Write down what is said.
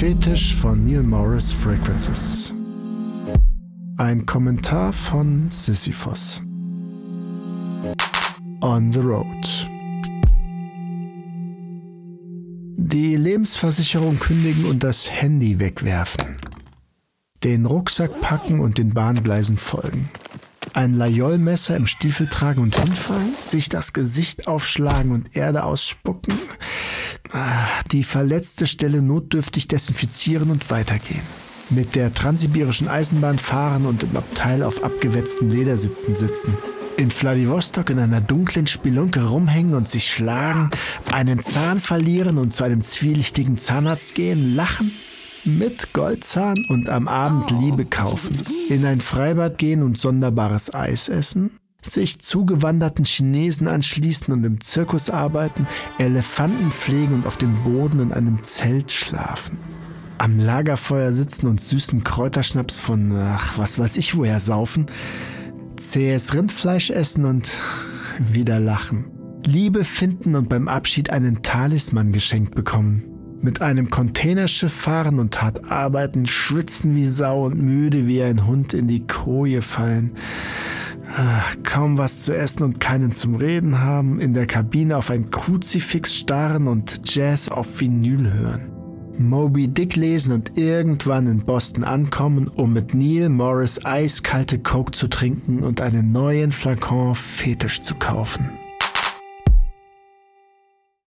Fetisch von Neil Morris Fragrances. Ein Kommentar von Sisyphos. On the Road. Die Lebensversicherung kündigen und das Handy wegwerfen. Den Rucksack packen und den Bahngleisen folgen. Ein Layollmesser im Stiefel tragen und hinfallen, sich das Gesicht aufschlagen und Erde ausspucken, die verletzte Stelle notdürftig desinfizieren und weitergehen. Mit der transsibirischen Eisenbahn fahren und im Abteil auf abgewetzten Ledersitzen sitzen. In Vladivostok in einer dunklen Spelunke rumhängen und sich schlagen, einen Zahn verlieren und zu einem zwielichtigen Zahnarzt gehen, lachen, mit Goldzahn und am Abend Liebe kaufen, in ein Freibad gehen und sonderbares Eis essen, sich zugewanderten Chinesen anschließen und im Zirkus arbeiten, Elefanten pflegen und auf dem Boden in einem Zelt schlafen. Am Lagerfeuer sitzen und süßen Kräuterschnaps von, ach, was weiß ich woher saufen, zähes Rindfleisch essen und wieder lachen. Liebe finden und beim Abschied einen Talisman geschenkt bekommen mit einem Containerschiff fahren und hart arbeiten, schwitzen wie Sau und müde wie ein Hund in die Koje fallen. Kaum was zu essen und keinen zum Reden haben, in der Kabine auf ein Kruzifix starren und Jazz auf Vinyl hören. Moby Dick lesen und irgendwann in Boston ankommen, um mit Neil Morris eiskalte Coke zu trinken und einen neuen Flakon Fetisch zu kaufen.